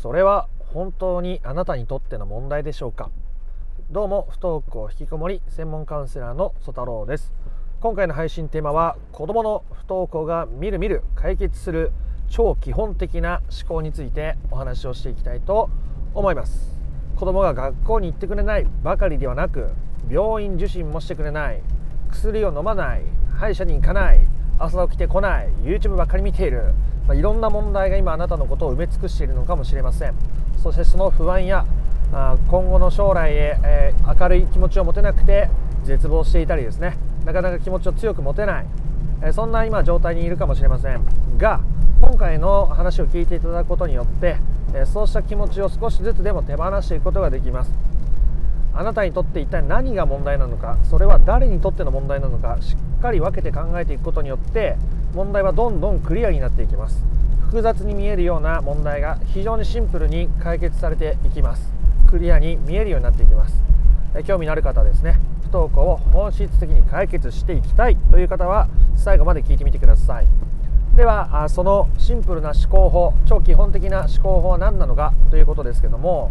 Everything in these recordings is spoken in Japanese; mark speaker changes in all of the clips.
Speaker 1: それは本当にあなたにとっての問題でしょうか？どうも不登校引きこもり専門カウンセラーの曽太郎です。今回の配信テーマは子どもの不登校がみるみる解決する超基本的な思考についてお話をしていきたいと思います。子どもが学校に行ってくれないばかりではなく病院受診もしてくれない薬を飲まない歯医者に行かない朝起きてこない YouTube ばっかり見ているまあ、いろんな問題が今あなたのことを埋め尽くしているのかもしれません。そしてその不安やあ今後の将来へ、えー、明るい気持ちを持てなくて絶望していたりですね。なかなか気持ちを強く持てない、えー、そんな今状態にいるかもしれません。が今回の話を聞いていただくことによって、えー、そうした気持ちを少しずつでも手放していくことができます。あなたにとって一体何が問題なのかそれは誰にとっての問題なのかしっかり分けて考えていくことによって問題はどんどんクリアになっていきます。複雑に見えるような問題が非常にシンプルに解決されていきます。クリアに見えるようになっていきます。興味のある方はですね不登校を本質的に解決していきたいという方は最後まで聞いてみてください。ではそのシンプルな思考法超基本的な思考法は何なのかということですけども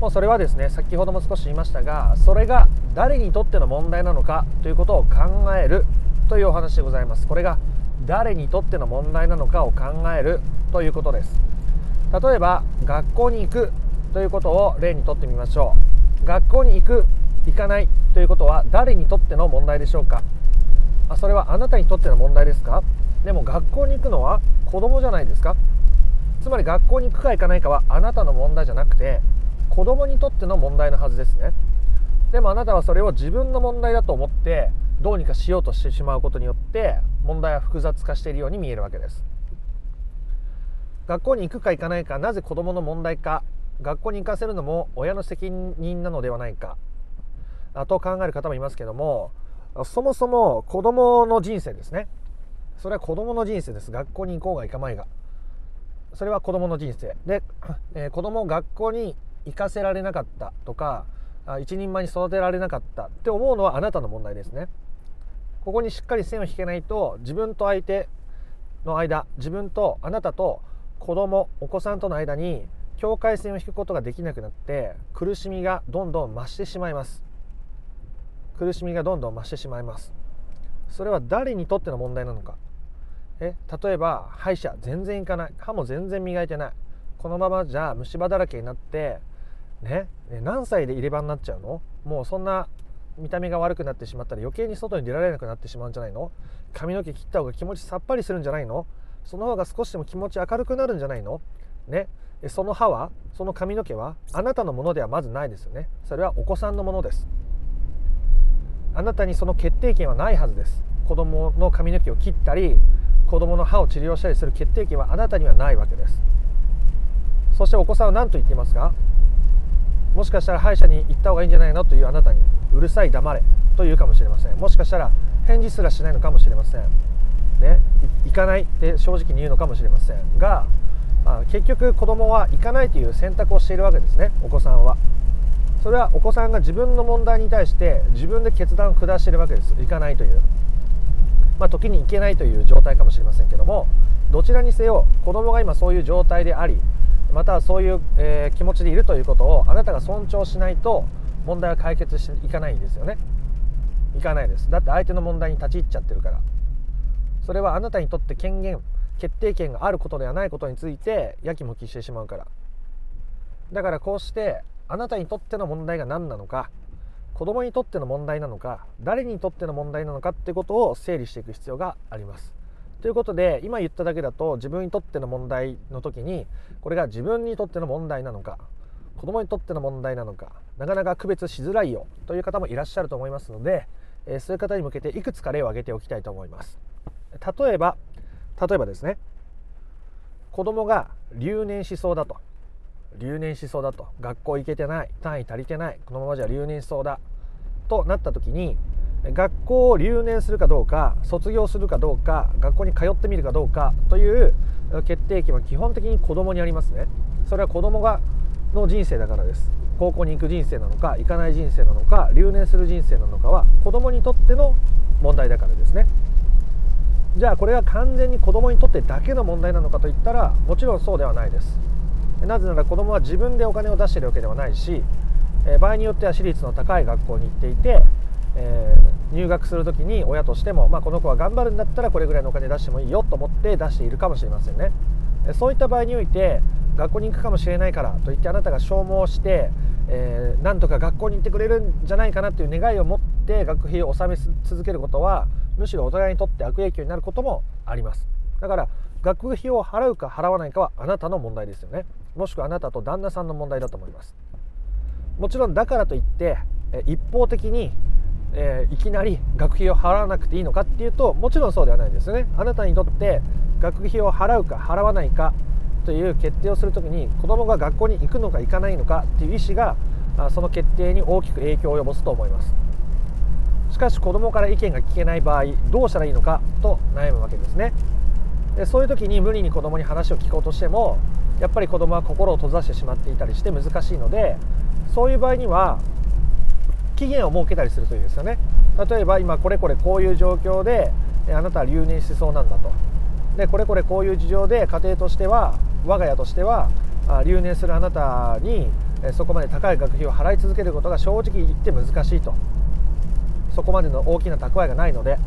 Speaker 1: もうそれはですね先ほども少し言いましたがそれが誰にとっての問題なのかということを考えるというお話でございます。これが誰にとっての問題なのかを考えるということです。例えば学校に行くということを例にとってみましょう。学校に行く行かないということは誰にとっての問題でしょうか？あそれはあなたにとっての問題ですか？でも学校に行くのは子供じゃないですか？つまり学校に行くか行かないかはあなたの問題じゃなくて子供にとっての問題のはずですね。でもあなたはそれを自分の問題だと思ってどうにかしようとしてしまうことによって問題は複雑化しているように見えるわけです。学校に行くか行かないかなぜ子どもの問題か学校に行かせるのも親の責任なのではないかと考える方もいますけどもそもそも子どもの人生ですね。それは子どもの人生です。学校に行こうが行かまいが。それは子どもの人生。で、えー、子どもを学校に行かせられなかったとか一人前に育てられなかったって思うのはあなたの問題ですね。ここにしっかり線を引けないと自分と相手の間自分とあなたと子供お子さんとの間に境界線を引くことができなくなって苦しみがどんどん増してしまいます。苦しみがどんどん増してしまいます。それは誰にとっての問題なのか。え例えば歯医者全然行かない。歯も全然磨いてない。このままじゃ虫歯だらけになってね。何歳で入れ歯になっちゃうの？もうそんな見た目が悪くなってしまったら余計に外に出られなくなってしまうんじゃないの？髪の毛切った方が気持ちさっぱりするんじゃないの？その方が少しでも気持ち明るくなるんじゃないの？ね。その歯は？その髪の毛は？あなたのものではまずないですよね。それはお子さんのものです。あなたにその決定権はないはずです。子供の髪の毛を切ったり子供の歯を治療したりする決定権はあなたにはないわけです。そしてお子さんは何と言っていますか？もしかしたら歯医者に行った方がいいんじゃないのというあなたにうるさい黙れと言うかもしれません。もしかしたら返事すらしないのかもしれません。ね行かないって正直に言うのかもしれませんがあ結局子供は行かないという選択をしているわけですねお子さんは。それはお子さんが自分の問題に対して自分で決断を下しているわけです。行かないという。まあ、時に行けないという状態かもしれませんけどもどちらにせよ子供が今そういう状態でありまたそういう、えー、気持ちでいるということをあなたが尊重しないと問題は解決していかないですよね。いかないです。だって相手の問題に立ち入っちゃってるから。それはあなたにとって権限決定権があることではないことについてやきもきしてしまうから。だからこうしてあなたにとっての問題が何なのか子供にとっての問題なのか誰にとっての問題なのかってことを整理していく必要があります。ということで今言っただけだと自分にとっての問題の時にこれが自分にとっての問題なのか子供にとっての問題なのかなかなか区別しづらいよという方もいらっしゃると思いますので、えそういう方に向けていくつか例を挙げておきたいと思います。例えば例えばですね子供が留年しそうだと。留年しそうだと。学校行けてない。単位足りてない。このままじゃ留年しそうだ。となった時に学校を留年するかどうか卒業するかどうか学校に通ってみるかどうかという決定権は基本的に子供にありますね。それは子供がの人生だからです。高校に行く人生なのか行かない人生なのか留年する人生なのかは子供にとっての問題だからですね。じゃあこれは完全に子供にとってだけの問題なのかといったらもちろんそうではないです。なぜなら子どもは自分でお金を出しているわけではないし、場合によっては私立の高い学校に行っていて、えー、入学する時に親としても、まあ、この子は頑張るんだったらこれぐらいのお金出してもいいよと思って出しているかもしれませんね。そういった場合において学校に行くかもしれないからといってあなたが消耗して、えー、なんとか学校に行ってくれるんじゃないかなという願いを持って学費を納め続けることはむしろお互いにとって悪影響になることもあります。だから学費を払うか払わないかはあなたの問題ですよね。もしくはあなたと旦那さんの問題だと思います。もちろんだからといって一方的に、えー、いきなり学費を払わなくていいのかっていうともちろんそうではないですよね。あなたにとって学費を払うか払わないかという決定をするときに子どもが学校に行くのか行かないのかっていう意思がその決定に大きく影響を及ぼすと思います。しかし子どもから意見が聞けない場合どうしたらいいのかと悩むわけですね。でそういう時に無理に子どもに話を聞こうとしてもやっぱり子どもは心を閉ざしてしまっていたりして難しいのでそういう場合には期限を設けたりするといいですよね。例えば今これこれこういう状況であなたは留年しそうなんだと。でこれこれこういう事情で家庭としては我が家としては留年するあなたにそこまで高い学費を払い続けることが正直言って難しいと。そこまでの大きな蓄えがないので。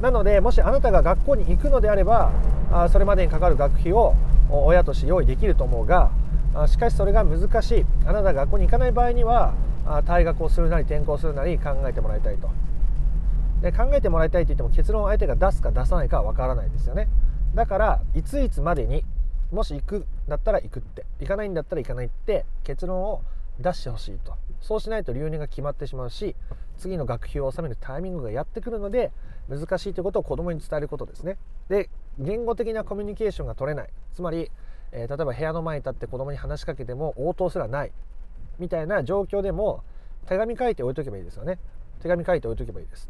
Speaker 1: なのでもしあなたが学校に行くのであればそれまでにかかる学費を親として用意できると思うがしかしそれが難しい。あなたが学校に行かない場合には退学をするなり転校するなり考えてもらいたいと。で考えてもらいたいと言っても結論を相手が出すか出さないかは分からないですよね。だからいついつまでにもし行くだったら行くって行かないんだったら行かないって結論を出してほしいと。そうしないと留年が決まってしまうし次の学費を納めるタイミングがやってくるので難しいということを子供に伝えることですね。で言語的なコミュニケーションが取れない。つまりえー、例えば部屋の前に立って子供に話しかけても応答すらない。みたいな状況でも手紙書いて置いとけばいいですよね。手紙書いて置いとけばいいです。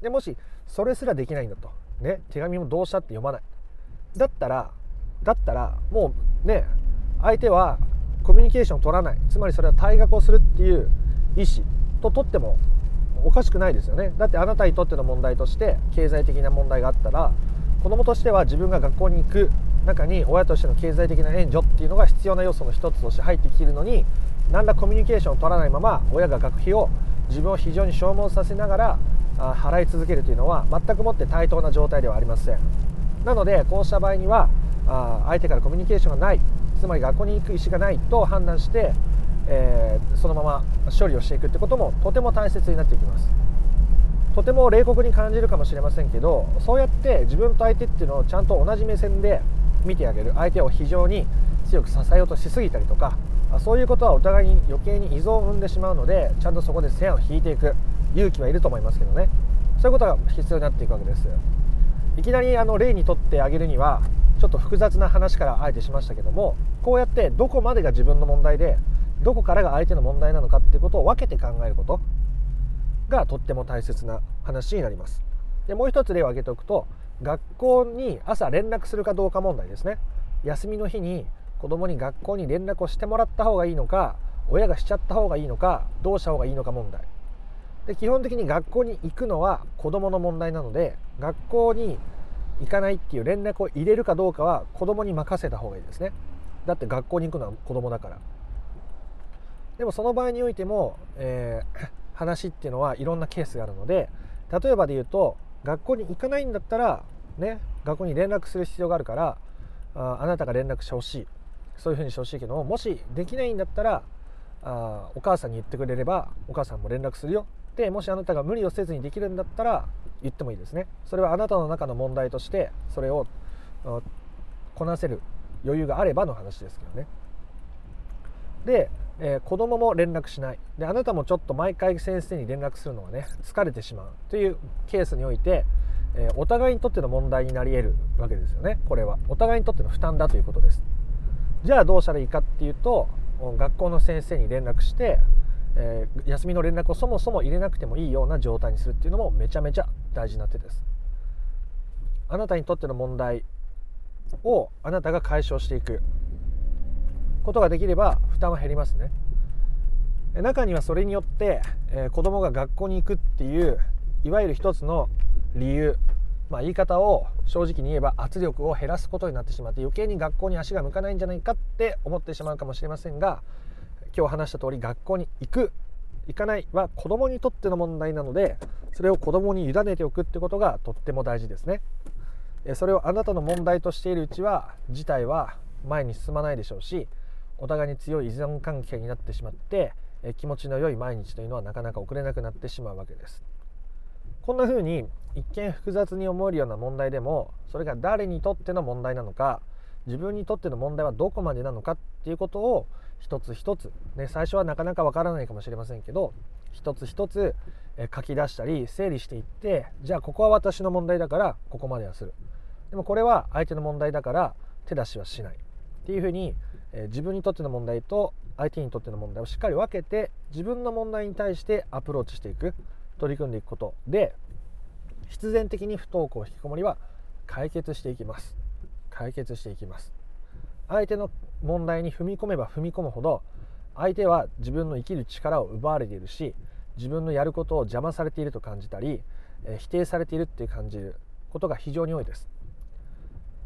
Speaker 1: でもしそれすらできないんだと。ね手紙もどうしたって読まない。だったらだったらもうね相手はコミュニケーションを取らない。つまりそれは退学をするっていう意思と取ってもおかしくないですよね。だってあなたにとっての問題として経済的な問題があったら子供としては自分が学校に行く中に親としての経済的な援助っていうのが必要な要素の一つとして入ってきているのに何らコミュニケーションを取らないまま親が学費を自分を非常に消耗させながら払い続けるというのは全くもって対等な状態ではありません。なのでこうした場合には相手からコミュニケーションがないつまり学校に行く意思がないと判断して、えー、そのまま処理をしていくってこともとても大切になっていきます。とても冷酷に感じるかもしれませんけどそうやって自分と相手っていうのをちゃんと同じ目線で見てあげる。相手を非常に強く支えようとしすぎたりとかそういうことはお互いに余計に依存を生んでしまうのでちゃんとそこで線を引いていく。勇気はいると思いますけどね。そういうことが必要になっていくわけです。いきなりあの例にとってあげるにはちょっと複雑な話からあえてしましたけどもこうやってどこまでが自分の問題でどこからが相手の問題なのかっていうことを分けて考えることがとっても大切な話になります。でもう一つ例を挙げておくと学校に朝連絡するかどうか問題ですね。休みの日に子供に学校に連絡をしてもらった方がいいのか親がしちゃった方がいいのかどうした方がいいのか問題。で基本的に学校に行くのは子供の問題なので学校に行かないっていう連絡を入れるかどうかは子供に任せた方がいいですね。だって学校に行くのは子供だから。でもその場合においても、えー、話っていうのはいろんなケースがあるので例えばで言うと学校に行かないんだったらね学校に連絡する必要があるからああなたが連絡してほしい。そういうふうにしてほしいけどももしできないんだったらあお母さんに言ってくれればお母さんも連絡するよ。でもしあなたが無理をせずにできるんだったら言ってもいいですね。それはあなたの中の問題としてそれをこなせる余裕があればの話ですけどね。でえー、子供も連絡しない。であなたもちょっと毎回先生に連絡するのがね疲れてしまうというケースにおいて、えー、お互いにとっての問題になり得るわけですよね。これは。お互いにとっての負担だということです。じゃあどうしたらいいかっていうと学校の先生に連絡して、えー、休みの連絡をそもそも入れなくてもいいような状態にするっていうのもめちゃめちゃ大事な手です。あなたにとっての問題をあなたが解消していく。ことができれば負担は減りますね。中にはそれによって、えー、子供が学校に行くっていういわゆる一つの理由まあ、言い方を正直に言えば圧力を減らすことになってしまって余計に学校に足が向かないんじゃないかって思ってしまうかもしれませんが今日話した通り学校に行く行かないは子供にとっての問題なのでそれを子供に委ねておくってことがとっても大事ですね。それをあなたの問題としているうちは事態は前に進まないでしょうしお互いに強い依存関係になってしまってえ気持ちの良い毎日というのはなかなか送れなくなってしまうわけです。こんな風に一見複雑に思えるような問題でもそれが誰にとっての問題なのか自分にとっての問題はどこまでなのかっていうことを一つ一つ、ね、最初はなかなかわからないかもしれませんけど一つ一つ書き出したり整理していってじゃあここは私の問題だからここまではする。でもこれは相手の問題だから手出しはしない。っていうふうに自分にとっての問題と相手にとっての問題をしっかり分けて自分の問題に対してアプローチしていく取り組んでいくこと。で必然的に不登校引きこもりは解決していきます。解決していきます。相手の問題に踏み込めば踏み込むほど相手は自分の生きる力を奪われているし自分のやることを邪魔されていると感じたり、え否定されているって感じることが非常に多いです。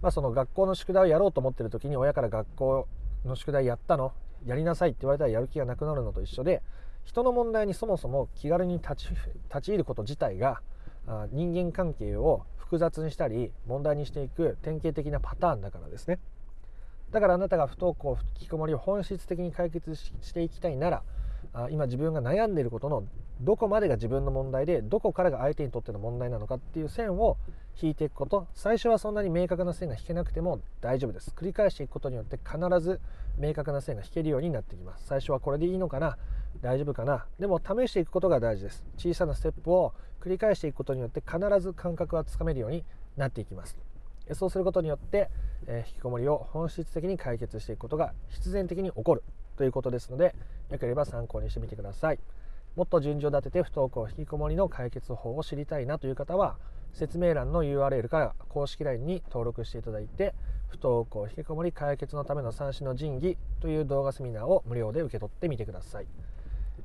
Speaker 1: まあ、その学校の宿題をやろうと思ってる時に親から学校の宿題やったの？やりなさいって言われたらやる気がなくなるのと一緒で人の問題にそもそも気軽に立ち立ち入ること自体が人間関係を複雑にしたり問題にしていく典型的なパターンだからですね。だからあなたが不登校引きこもりを本質的に解決していきたいなら今自分が悩んでいることのどこまでが自分の問題でどこからが相手にとっての問題なのかっていう線を引いていくこと。最初はそんなに明確な線が引けなくても大丈夫です。繰り返していくことによって必ず明確な線が引けるようになってきます。最初はこれでいいのかな？大丈夫かな？でも試していくことが大事です。小さなステップを繰り返していくことによって必ず感覚はつかめるようになっていきます。そうすることによって、えー、引きこもりを本質的に解決していくことが必然的に起こる。ということですのでよければ参考にしてみてください。もっと順序立てて不登校引きこもりの解決法を知りたいなという方は説明欄の URL から公式 LINE に登録していただいて不登校引きこもり解決のための三種の神器という動画セミナーを無料で受け取ってみてください。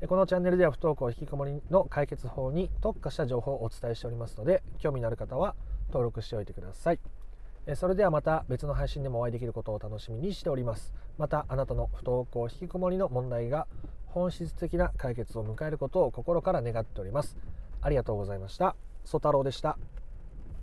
Speaker 1: このチャンネルでは不登校引きこもりの解決法に特化した情報をお伝えしておりますので興味のある方は登録しておいてください。それではまた別の配信でもお会いできることを楽しみにしております。またあなたの不登校引きこもりの問題が本質的な解決を迎えることを心から願っております。ありがとうございました。ソ太郎でした。